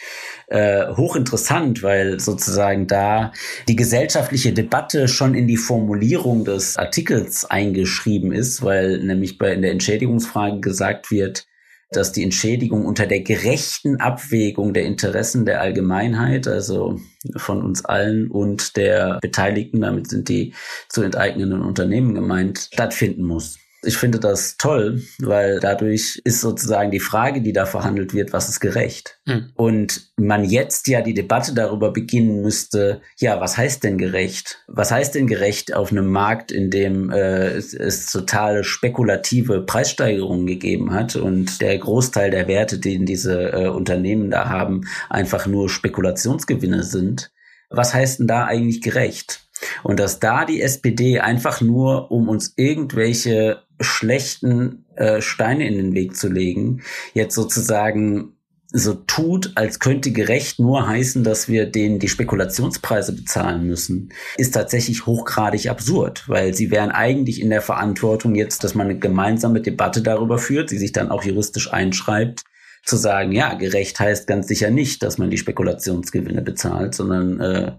äh, hochinteressant, weil sozusagen da die gesellschaftliche Debatte schon in die Formulierung des Artikels eingeschrieben ist, weil nämlich bei in der Entschädigungsfrage gesagt wird, dass die Entschädigung unter der gerechten Abwägung der Interessen der Allgemeinheit, also von uns allen und der Beteiligten, damit sind die zu enteignenden Unternehmen gemeint, stattfinden muss. Ich finde das toll, weil dadurch ist sozusagen die Frage, die da verhandelt wird, was ist gerecht? Mhm. Und man jetzt ja die Debatte darüber beginnen müsste, ja, was heißt denn gerecht? Was heißt denn gerecht auf einem Markt, in dem äh, es, es totale spekulative Preissteigerungen gegeben hat und der Großteil der Werte, den diese äh, Unternehmen da haben, einfach nur Spekulationsgewinne sind? Was heißt denn da eigentlich gerecht? Und dass da die SPD einfach nur, um uns irgendwelche schlechten äh, Steine in den Weg zu legen, jetzt sozusagen so tut, als könnte gerecht nur heißen, dass wir denen die Spekulationspreise bezahlen müssen, ist tatsächlich hochgradig absurd, weil sie wären eigentlich in der Verantwortung jetzt, dass man eine gemeinsame Debatte darüber führt, die sich dann auch juristisch einschreibt, zu sagen, ja, gerecht heißt ganz sicher nicht, dass man die Spekulationsgewinne bezahlt, sondern äh,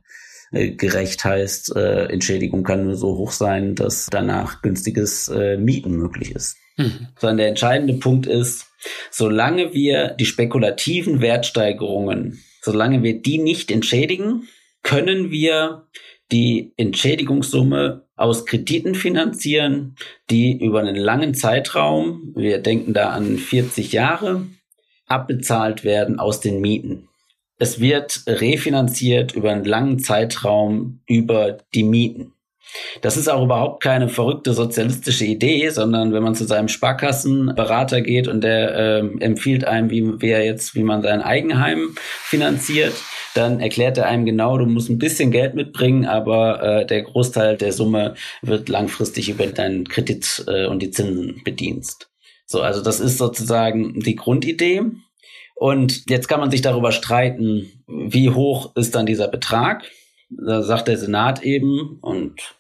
gerecht heißt, äh, Entschädigung kann nur so hoch sein, dass danach günstiges äh, Mieten möglich ist. Mhm. Sondern der entscheidende Punkt ist, solange wir die spekulativen Wertsteigerungen, solange wir die nicht entschädigen, können wir die Entschädigungssumme aus Krediten finanzieren, die über einen langen Zeitraum, wir denken da an 40 Jahre, abbezahlt werden aus den Mieten. Es wird refinanziert über einen langen Zeitraum über die Mieten. Das ist auch überhaupt keine verrückte sozialistische Idee, sondern wenn man zu seinem Sparkassenberater geht und der äh, empfiehlt einem, wie, wie er jetzt, wie man sein Eigenheim finanziert, dann erklärt er einem genau, du musst ein bisschen Geld mitbringen, aber äh, der Großteil der Summe wird langfristig über deinen Kredit äh, und die Zinsen bedienst. So, also das ist sozusagen die Grundidee. Und jetzt kann man sich darüber streiten, wie hoch ist dann dieser Betrag. Da sagt der Senat eben und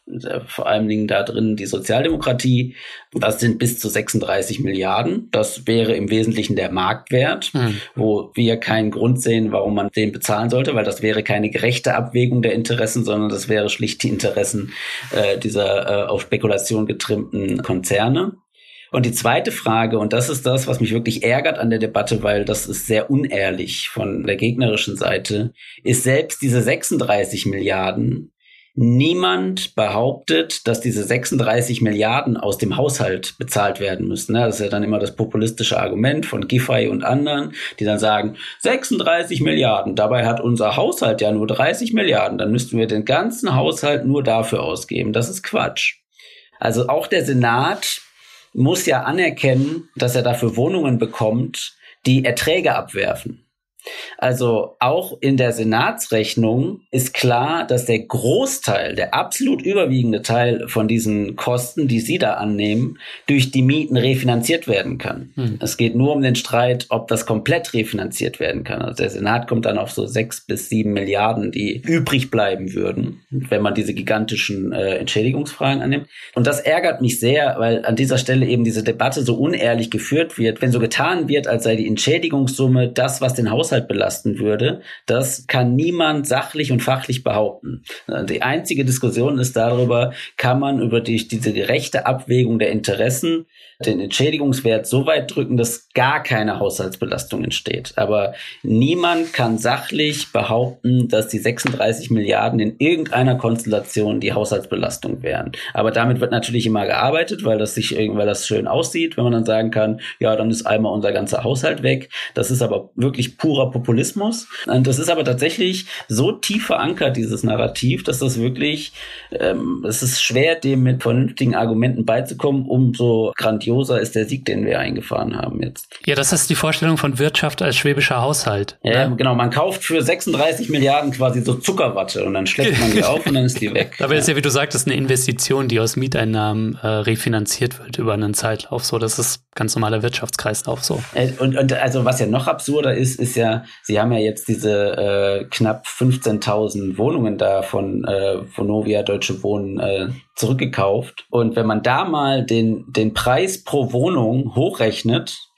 vor allen Dingen da drin die Sozialdemokratie, das sind bis zu 36 Milliarden. Das wäre im Wesentlichen der Marktwert, mhm. wo wir keinen Grund sehen, warum man den bezahlen sollte, weil das wäre keine gerechte Abwägung der Interessen, sondern das wäre schlicht die Interessen äh, dieser äh, auf Spekulation getrimmten Konzerne. Und die zweite Frage, und das ist das, was mich wirklich ärgert an der Debatte, weil das ist sehr unehrlich von der gegnerischen Seite, ist selbst diese 36 Milliarden. Niemand behauptet, dass diese 36 Milliarden aus dem Haushalt bezahlt werden müssen. Das ist ja dann immer das populistische Argument von Giffey und anderen, die dann sagen, 36 Milliarden, dabei hat unser Haushalt ja nur 30 Milliarden, dann müssten wir den ganzen Haushalt nur dafür ausgeben. Das ist Quatsch. Also auch der Senat muss ja anerkennen, dass er dafür Wohnungen bekommt, die Erträge abwerfen. Also auch in der Senatsrechnung ist klar, dass der Großteil, der absolut überwiegende Teil von diesen Kosten, die Sie da annehmen, durch die Mieten refinanziert werden kann. Hm. Es geht nur um den Streit, ob das komplett refinanziert werden kann. Also der Senat kommt dann auf so sechs bis sieben Milliarden, die übrig bleiben würden, wenn man diese gigantischen äh, Entschädigungsfragen annimmt. Und das ärgert mich sehr, weil an dieser Stelle eben diese Debatte so unehrlich geführt wird, wenn so getan wird, als sei die Entschädigungssumme das, was den Haushalt Haushalt belasten würde, das kann niemand sachlich und fachlich behaupten. Die einzige Diskussion ist darüber, kann man über die, diese gerechte Abwägung der Interessen den Entschädigungswert so weit drücken, dass gar keine Haushaltsbelastung entsteht. Aber niemand kann sachlich behaupten, dass die 36 Milliarden in irgendeiner Konstellation die Haushaltsbelastung wären. Aber damit wird natürlich immer gearbeitet, weil das sich weil das schön aussieht, wenn man dann sagen kann, ja, dann ist einmal unser ganzer Haushalt weg. Das ist aber wirklich purer Populismus. Und das ist aber tatsächlich so tief verankert, dieses Narrativ, dass das wirklich, ähm, es ist schwer, dem mit vernünftigen Argumenten beizukommen, um so grandios grandioser ist der Sieg, den wir eingefahren haben jetzt. Ja, das ist die Vorstellung von Wirtschaft als schwäbischer Haushalt. Ja, ne? genau. Man kauft für 36 Milliarden quasi so Zuckerwatte und dann schlägt man die auf und dann ist die weg. Dabei ja. ist ja, wie du sagtest, eine Investition, die aus Mieteinnahmen äh, refinanziert wird über einen Zeitlauf. So, das ist ganz normaler Wirtschaftskreislauf so. Äh, und, und also was ja noch absurder ist, ist ja, sie haben ja jetzt diese äh, knapp 15.000 Wohnungen da von äh, Vonovia Deutsche Wohnen äh, zurückgekauft. Und wenn man da mal den, den Preis pro Wohnung hochrechnet,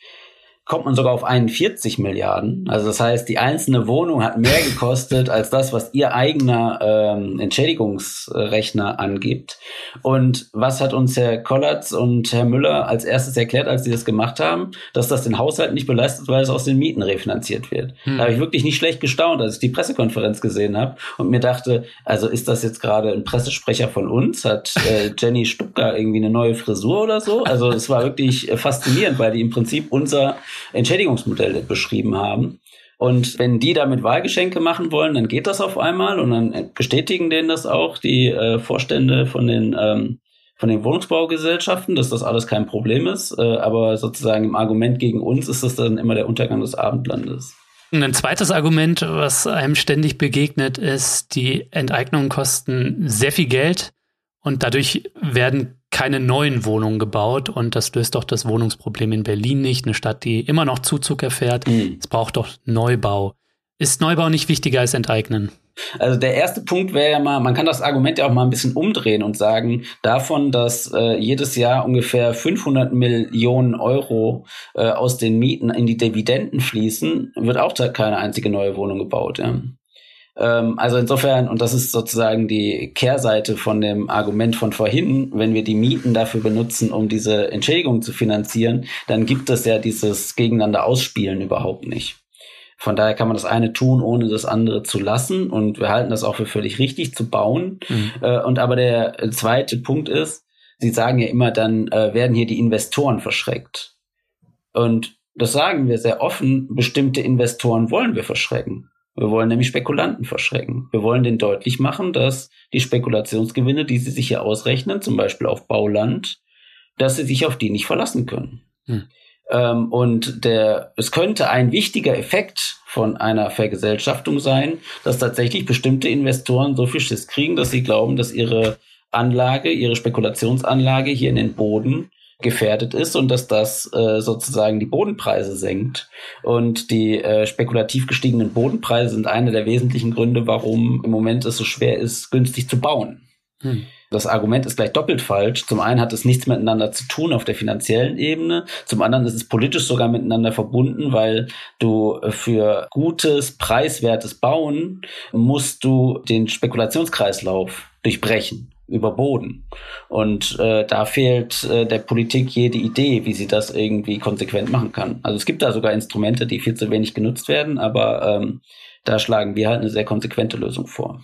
kommt man sogar auf 41 Milliarden. Also das heißt, die einzelne Wohnung hat mehr gekostet als das, was ihr eigener ähm, Entschädigungsrechner angibt. Und was hat uns Herr Kollatz und Herr Müller als erstes erklärt, als sie das gemacht haben? Dass das den Haushalt nicht belastet, weil es aus den Mieten refinanziert wird. Hm. Da habe ich wirklich nicht schlecht gestaunt, als ich die Pressekonferenz gesehen habe und mir dachte, also ist das jetzt gerade ein Pressesprecher von uns? Hat äh, Jenny Stucker irgendwie eine neue Frisur oder so? Also es war wirklich äh, faszinierend, weil die im Prinzip unser Entschädigungsmodelle beschrieben haben. Und wenn die damit Wahlgeschenke machen wollen, dann geht das auf einmal und dann bestätigen denen das auch die äh, Vorstände von den ähm, von den Wohnungsbaugesellschaften, dass das alles kein Problem ist. Äh, aber sozusagen im Argument gegen uns ist das dann immer der Untergang des Abendlandes. ein zweites Argument, was einem ständig begegnet, ist, die Enteignungen kosten sehr viel Geld und dadurch werden keine neuen Wohnungen gebaut und das löst doch das Wohnungsproblem in Berlin nicht, eine Stadt, die immer noch Zuzug erfährt. Mhm. Es braucht doch Neubau. Ist Neubau nicht wichtiger als Enteignen? Also der erste Punkt wäre ja mal, man kann das Argument ja auch mal ein bisschen umdrehen und sagen, davon, dass äh, jedes Jahr ungefähr 500 Millionen Euro äh, aus den Mieten in die Dividenden fließen, wird auch keine einzige neue Wohnung gebaut. Ja. Ähm, also insofern, und das ist sozusagen die Kehrseite von dem Argument von vorhin, wenn wir die Mieten dafür benutzen, um diese Entschädigung zu finanzieren, dann gibt es ja dieses Gegeneinander Ausspielen überhaupt nicht. Von daher kann man das eine tun, ohne das andere zu lassen. Und wir halten das auch für völlig richtig zu bauen. Mhm. Äh, und aber der zweite Punkt ist, Sie sagen ja immer, dann äh, werden hier die Investoren verschreckt. Und das sagen wir sehr offen, bestimmte Investoren wollen wir verschrecken. Wir wollen nämlich Spekulanten verschrecken. Wir wollen denen deutlich machen, dass die Spekulationsgewinne, die sie sich hier ausrechnen, zum Beispiel auf Bauland, dass sie sich auf die nicht verlassen können. Hm. Ähm, und der, es könnte ein wichtiger Effekt von einer Vergesellschaftung sein, dass tatsächlich bestimmte Investoren so viel Schiss kriegen, dass sie glauben, dass ihre Anlage, ihre Spekulationsanlage hier in den Boden gefährdet ist und dass das äh, sozusagen die Bodenpreise senkt. Und die äh, spekulativ gestiegenen Bodenpreise sind einer der wesentlichen Gründe, warum im Moment es so schwer ist, günstig zu bauen. Hm. Das Argument ist gleich doppelt falsch. Zum einen hat es nichts miteinander zu tun auf der finanziellen Ebene. Zum anderen ist es politisch sogar miteinander verbunden, weil du für gutes, preiswertes Bauen musst du den Spekulationskreislauf durchbrechen über Boden. Und äh, da fehlt äh, der Politik jede Idee, wie sie das irgendwie konsequent machen kann. Also es gibt da sogar Instrumente, die viel zu wenig genutzt werden, aber ähm, da schlagen wir halt eine sehr konsequente Lösung vor.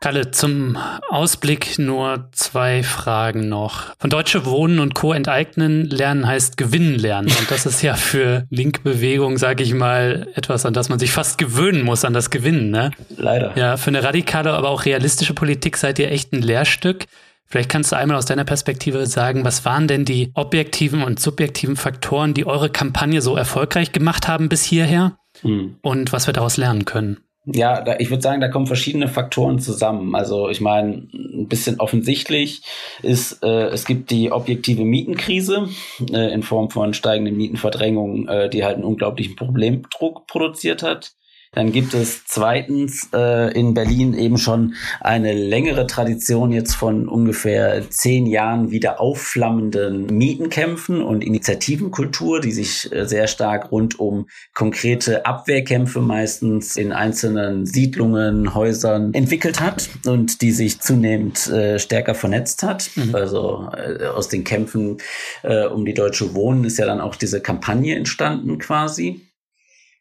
Kalle, zum Ausblick nur zwei Fragen noch. Von Deutsche Wohnen und Co. enteignen lernen heißt gewinnen lernen. Und das ist ja für Linkbewegung, sage ich mal, etwas, an das man sich fast gewöhnen muss, an das Gewinnen. Ne? Leider. Ja, für eine radikale, aber auch realistische Politik seid ihr echt ein Lehrstück. Vielleicht kannst du einmal aus deiner Perspektive sagen, was waren denn die objektiven und subjektiven Faktoren, die eure Kampagne so erfolgreich gemacht haben bis hierher? Hm. Und was wir daraus lernen können? Ja, da, ich würde sagen, da kommen verschiedene Faktoren zusammen. Also ich meine, ein bisschen offensichtlich ist, äh, es gibt die objektive Mietenkrise äh, in Form von steigenden Mietenverdrängungen, äh, die halt einen unglaublichen Problemdruck produziert hat. Dann gibt es zweitens äh, in Berlin eben schon eine längere Tradition jetzt von ungefähr zehn Jahren wieder aufflammenden Mietenkämpfen und Initiativenkultur, die sich äh, sehr stark rund um konkrete Abwehrkämpfe meistens in einzelnen Siedlungen, Häusern entwickelt hat und die sich zunehmend äh, stärker vernetzt hat. Mhm. Also äh, aus den Kämpfen äh, um die deutsche Wohnen ist ja dann auch diese Kampagne entstanden quasi.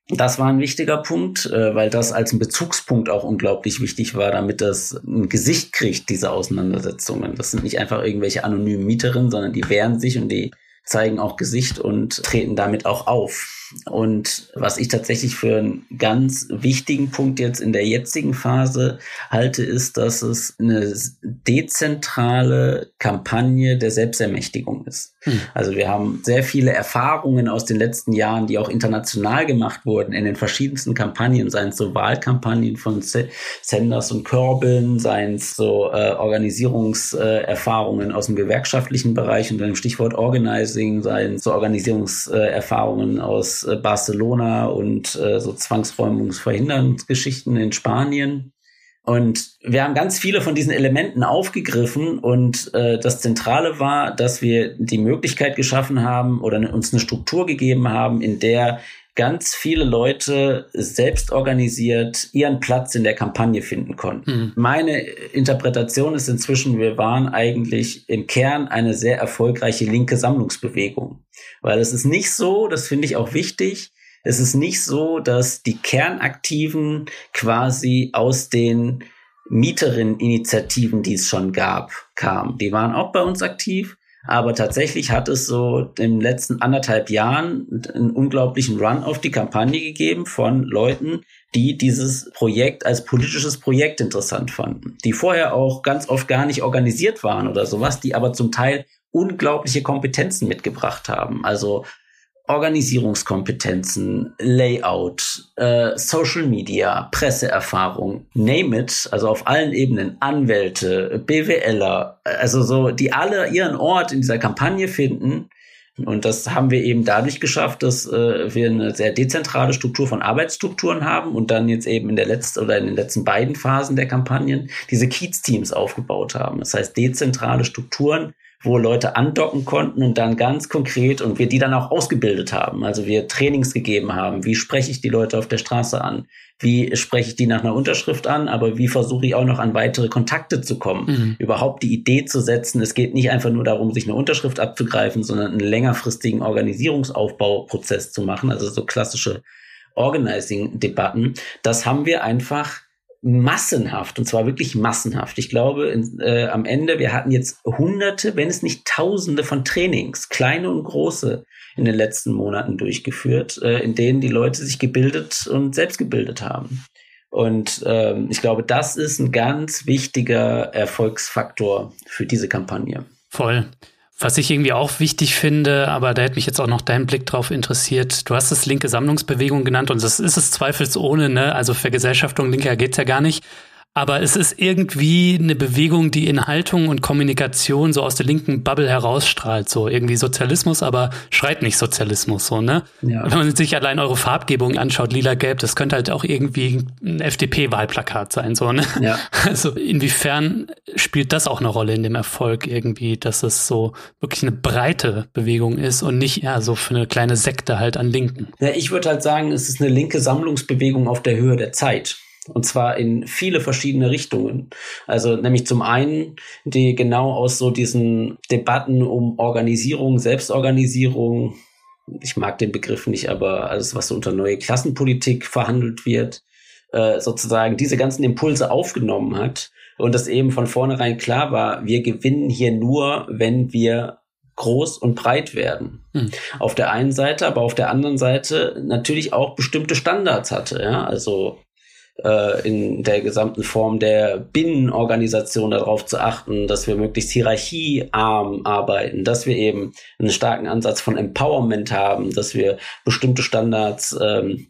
Das war ein wichtiger Punkt, äh, weil das als ein Bezugspunkt auch unglaublich wichtig war, damit das ein Gesicht kriegt, diese Auseinandersetzungen. Das sind nicht einfach irgendwelche anonymen Mieterinnen, sondern die wehren sich und die zeigen auch Gesicht und treten damit auch auf. Und was ich tatsächlich für einen ganz wichtigen Punkt jetzt in der jetzigen Phase halte, ist, dass es eine dezentrale Kampagne der Selbstermächtigung ist. Hm. Also wir haben sehr viele Erfahrungen aus den letzten Jahren, die auch international gemacht wurden, in den verschiedensten Kampagnen, seien es so Wahlkampagnen von Sanders und Corbyn, seien es so äh, Organisierungserfahrungen aus dem gewerkschaftlichen Bereich unter dem Stichwort Organizing, seien es so Organisierungserfahrungen aus äh, Barcelona und äh, so Zwangsräumungsverhinderungsgeschichten in Spanien. Und wir haben ganz viele von diesen Elementen aufgegriffen und äh, das Zentrale war, dass wir die Möglichkeit geschaffen haben oder uns eine Struktur gegeben haben, in der ganz viele Leute selbst organisiert ihren Platz in der Kampagne finden konnten. Mhm. Meine Interpretation ist inzwischen, wir waren eigentlich im Kern eine sehr erfolgreiche linke Sammlungsbewegung. Weil es ist nicht so, das finde ich auch wichtig, es ist nicht so, dass die Kernaktiven quasi aus den Mieterinneninitiativen, die es schon gab, kamen. Die waren auch bei uns aktiv, aber tatsächlich hat es so in den letzten anderthalb Jahren einen unglaublichen Run auf die Kampagne gegeben von Leuten, die dieses Projekt als politisches Projekt interessant fanden, die vorher auch ganz oft gar nicht organisiert waren oder sowas, die aber zum Teil unglaubliche Kompetenzen mitgebracht haben. Also Organisierungskompetenzen, Layout, äh, Social Media, Presseerfahrung, name it, also auf allen Ebenen, Anwälte, BWLer, also so, die alle ihren Ort in dieser Kampagne finden. Und das haben wir eben dadurch geschafft, dass äh, wir eine sehr dezentrale Struktur von Arbeitsstrukturen haben und dann jetzt eben in der letzten oder in den letzten beiden Phasen der Kampagnen diese Kiez-Teams aufgebaut haben. Das heißt, dezentrale Strukturen, wo Leute andocken konnten und dann ganz konkret und wir die dann auch ausgebildet haben. Also wir Trainings gegeben haben. Wie spreche ich die Leute auf der Straße an? Wie spreche ich die nach einer Unterschrift an? Aber wie versuche ich auch noch an weitere Kontakte zu kommen? Mhm. Überhaupt die Idee zu setzen. Es geht nicht einfach nur darum, sich eine Unterschrift abzugreifen, sondern einen längerfristigen Organisierungsaufbauprozess zu machen. Also so klassische Organizing-Debatten. Das haben wir einfach massenhaft, und zwar wirklich massenhaft. Ich glaube, in, äh, am Ende, wir hatten jetzt hunderte, wenn es nicht tausende von Trainings, kleine und große, in den letzten Monaten durchgeführt, äh, in denen die Leute sich gebildet und selbst gebildet haben. Und ähm, ich glaube, das ist ein ganz wichtiger Erfolgsfaktor für diese Kampagne. Voll. Was ich irgendwie auch wichtig finde, aber da hätte mich jetzt auch noch dein Blick drauf interessiert. Du hast es linke Sammlungsbewegung genannt und das ist es zweifelsohne, ne? Also Vergesellschaftung linker geht's ja gar nicht. Aber es ist irgendwie eine Bewegung, die in Haltung und Kommunikation so aus der linken Bubble herausstrahlt. So irgendwie Sozialismus, aber schreit nicht Sozialismus, so, ne? Ja. Wenn man sich allein eure Farbgebung anschaut, lila-gelb, das könnte halt auch irgendwie ein FDP-Wahlplakat sein, so, ne? Ja. Also inwiefern spielt das auch eine Rolle in dem Erfolg irgendwie, dass es so wirklich eine breite Bewegung ist und nicht eher so für eine kleine Sekte halt an Linken? Ja, ich würde halt sagen, es ist eine linke Sammlungsbewegung auf der Höhe der Zeit. Und zwar in viele verschiedene Richtungen. Also nämlich zum einen, die genau aus so diesen Debatten um Organisierung, Selbstorganisierung, ich mag den Begriff nicht, aber alles, was so unter neue Klassenpolitik verhandelt wird, äh, sozusagen diese ganzen Impulse aufgenommen hat und das eben von vornherein klar war, wir gewinnen hier nur, wenn wir groß und breit werden. Hm. Auf der einen Seite, aber auf der anderen Seite natürlich auch bestimmte Standards hatte. Ja? Also äh, in der gesamten Form der Binnenorganisation darauf zu achten, dass wir möglichst hierarchiearm arbeiten, dass wir eben einen starken Ansatz von Empowerment haben, dass wir bestimmte Standards ähm,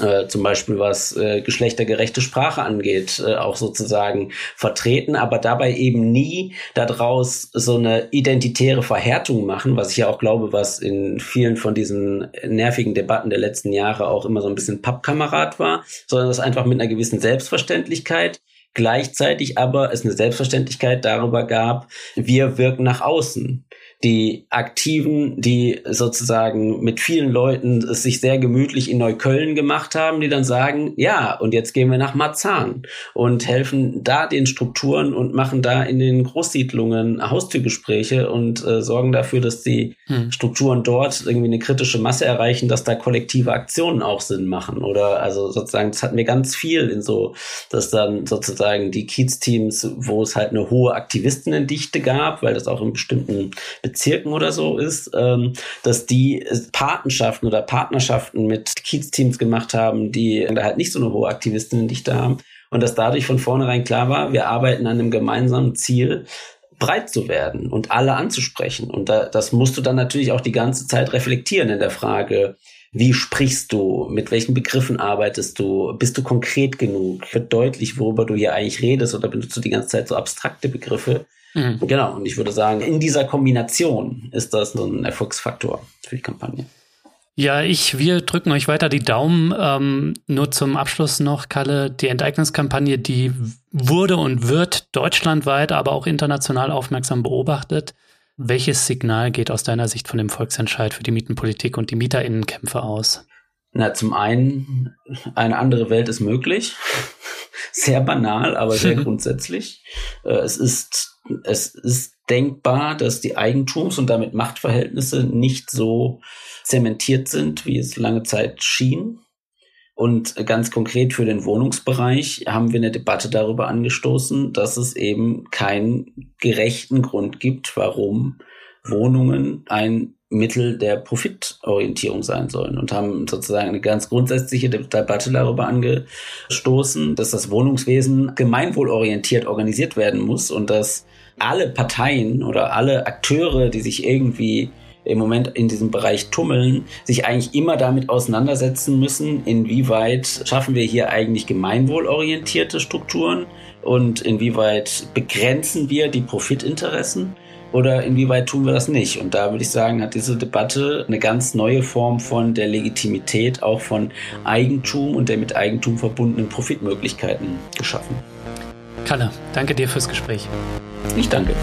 äh, zum Beispiel was äh, geschlechtergerechte Sprache angeht, äh, auch sozusagen vertreten, aber dabei eben nie daraus so eine identitäre Verhärtung machen, was ich ja auch glaube, was in vielen von diesen nervigen Debatten der letzten Jahre auch immer so ein bisschen Pappkamerad war, sondern das einfach mit einer gewissen Selbstverständlichkeit gleichzeitig aber es eine Selbstverständlichkeit darüber gab, wir wirken nach außen die Aktiven, die sozusagen mit vielen Leuten es sich sehr gemütlich in Neukölln gemacht haben, die dann sagen, ja, und jetzt gehen wir nach Marzahn und helfen da den Strukturen und machen da in den Großsiedlungen Haustürgespräche und äh, sorgen dafür, dass die hm. Strukturen dort irgendwie eine kritische Masse erreichen, dass da kollektive Aktionen auch Sinn machen. Oder also sozusagen, das hatten wir ganz viel in so, dass dann sozusagen die Kiez-Teams, wo es halt eine hohe Aktivistinnendichte gab, weil das auch in bestimmten Bezirken oder so ist, ähm, dass die Patenschaften oder Partnerschaften mit Kiez-Teams gemacht haben, die halt nicht so eine hohe Aktivistinnendichte haben. Und dass dadurch von vornherein klar war, wir arbeiten an einem gemeinsamen Ziel, breit zu werden und alle anzusprechen. Und da, das musst du dann natürlich auch die ganze Zeit reflektieren in der Frage, wie sprichst du? Mit welchen Begriffen arbeitest du? Bist du konkret genug? Wird deutlich, worüber du hier eigentlich redest oder benutzt du die ganze Zeit so abstrakte Begriffe? Mhm. Genau, und ich würde sagen, in dieser Kombination ist das so ein Erfolgsfaktor für die Kampagne. Ja, ich, wir drücken euch weiter die Daumen. Ähm, nur zum Abschluss noch, Kalle, die Enteignungskampagne, die wurde und wird deutschlandweit, aber auch international aufmerksam beobachtet. Welches Signal geht aus deiner Sicht von dem Volksentscheid für die Mietenpolitik und die Mieterinnenkämpfe aus? Na, zum einen, eine andere Welt ist möglich. Sehr banal, aber sehr grundsätzlich. Äh, es ist es ist denkbar, dass die Eigentums- und damit Machtverhältnisse nicht so zementiert sind, wie es lange Zeit schien. Und ganz konkret für den Wohnungsbereich haben wir eine Debatte darüber angestoßen, dass es eben keinen gerechten Grund gibt, warum Wohnungen ein Mittel der Profitorientierung sein sollen und haben sozusagen eine ganz grundsätzliche Debatte darüber angestoßen, dass das Wohnungswesen gemeinwohlorientiert organisiert werden muss und dass alle Parteien oder alle Akteure, die sich irgendwie im Moment in diesem Bereich tummeln, sich eigentlich immer damit auseinandersetzen müssen, inwieweit schaffen wir hier eigentlich gemeinwohlorientierte Strukturen und inwieweit begrenzen wir die Profitinteressen oder inwieweit tun wir das nicht? Und da würde ich sagen, hat diese Debatte eine ganz neue Form von der Legitimität auch von Eigentum und der mit Eigentum verbundenen Profitmöglichkeiten geschaffen. Kalle, danke dir fürs Gespräch. Ich danke.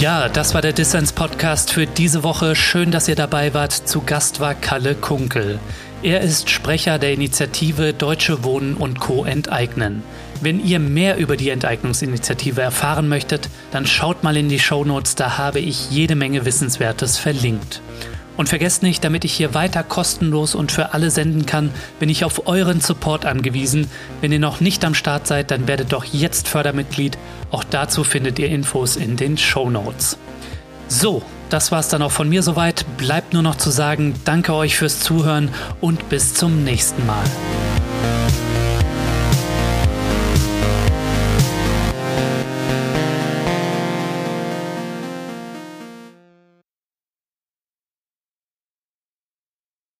Ja, das war der Dissens Podcast für diese Woche. Schön, dass ihr dabei wart. Zu Gast war Kalle Kunkel. Er ist Sprecher der Initiative Deutsche Wohnen und Co. enteignen. Wenn ihr mehr über die Enteignungsinitiative erfahren möchtet, dann schaut mal in die Shownotes, da habe ich jede Menge Wissenswertes verlinkt. Und vergesst nicht, damit ich hier weiter kostenlos und für alle senden kann, bin ich auf euren Support angewiesen. Wenn ihr noch nicht am Start seid, dann werdet doch jetzt Fördermitglied. Auch dazu findet ihr Infos in den Show Notes. So, das war's dann auch von mir soweit. Bleibt nur noch zu sagen, danke euch fürs Zuhören und bis zum nächsten Mal.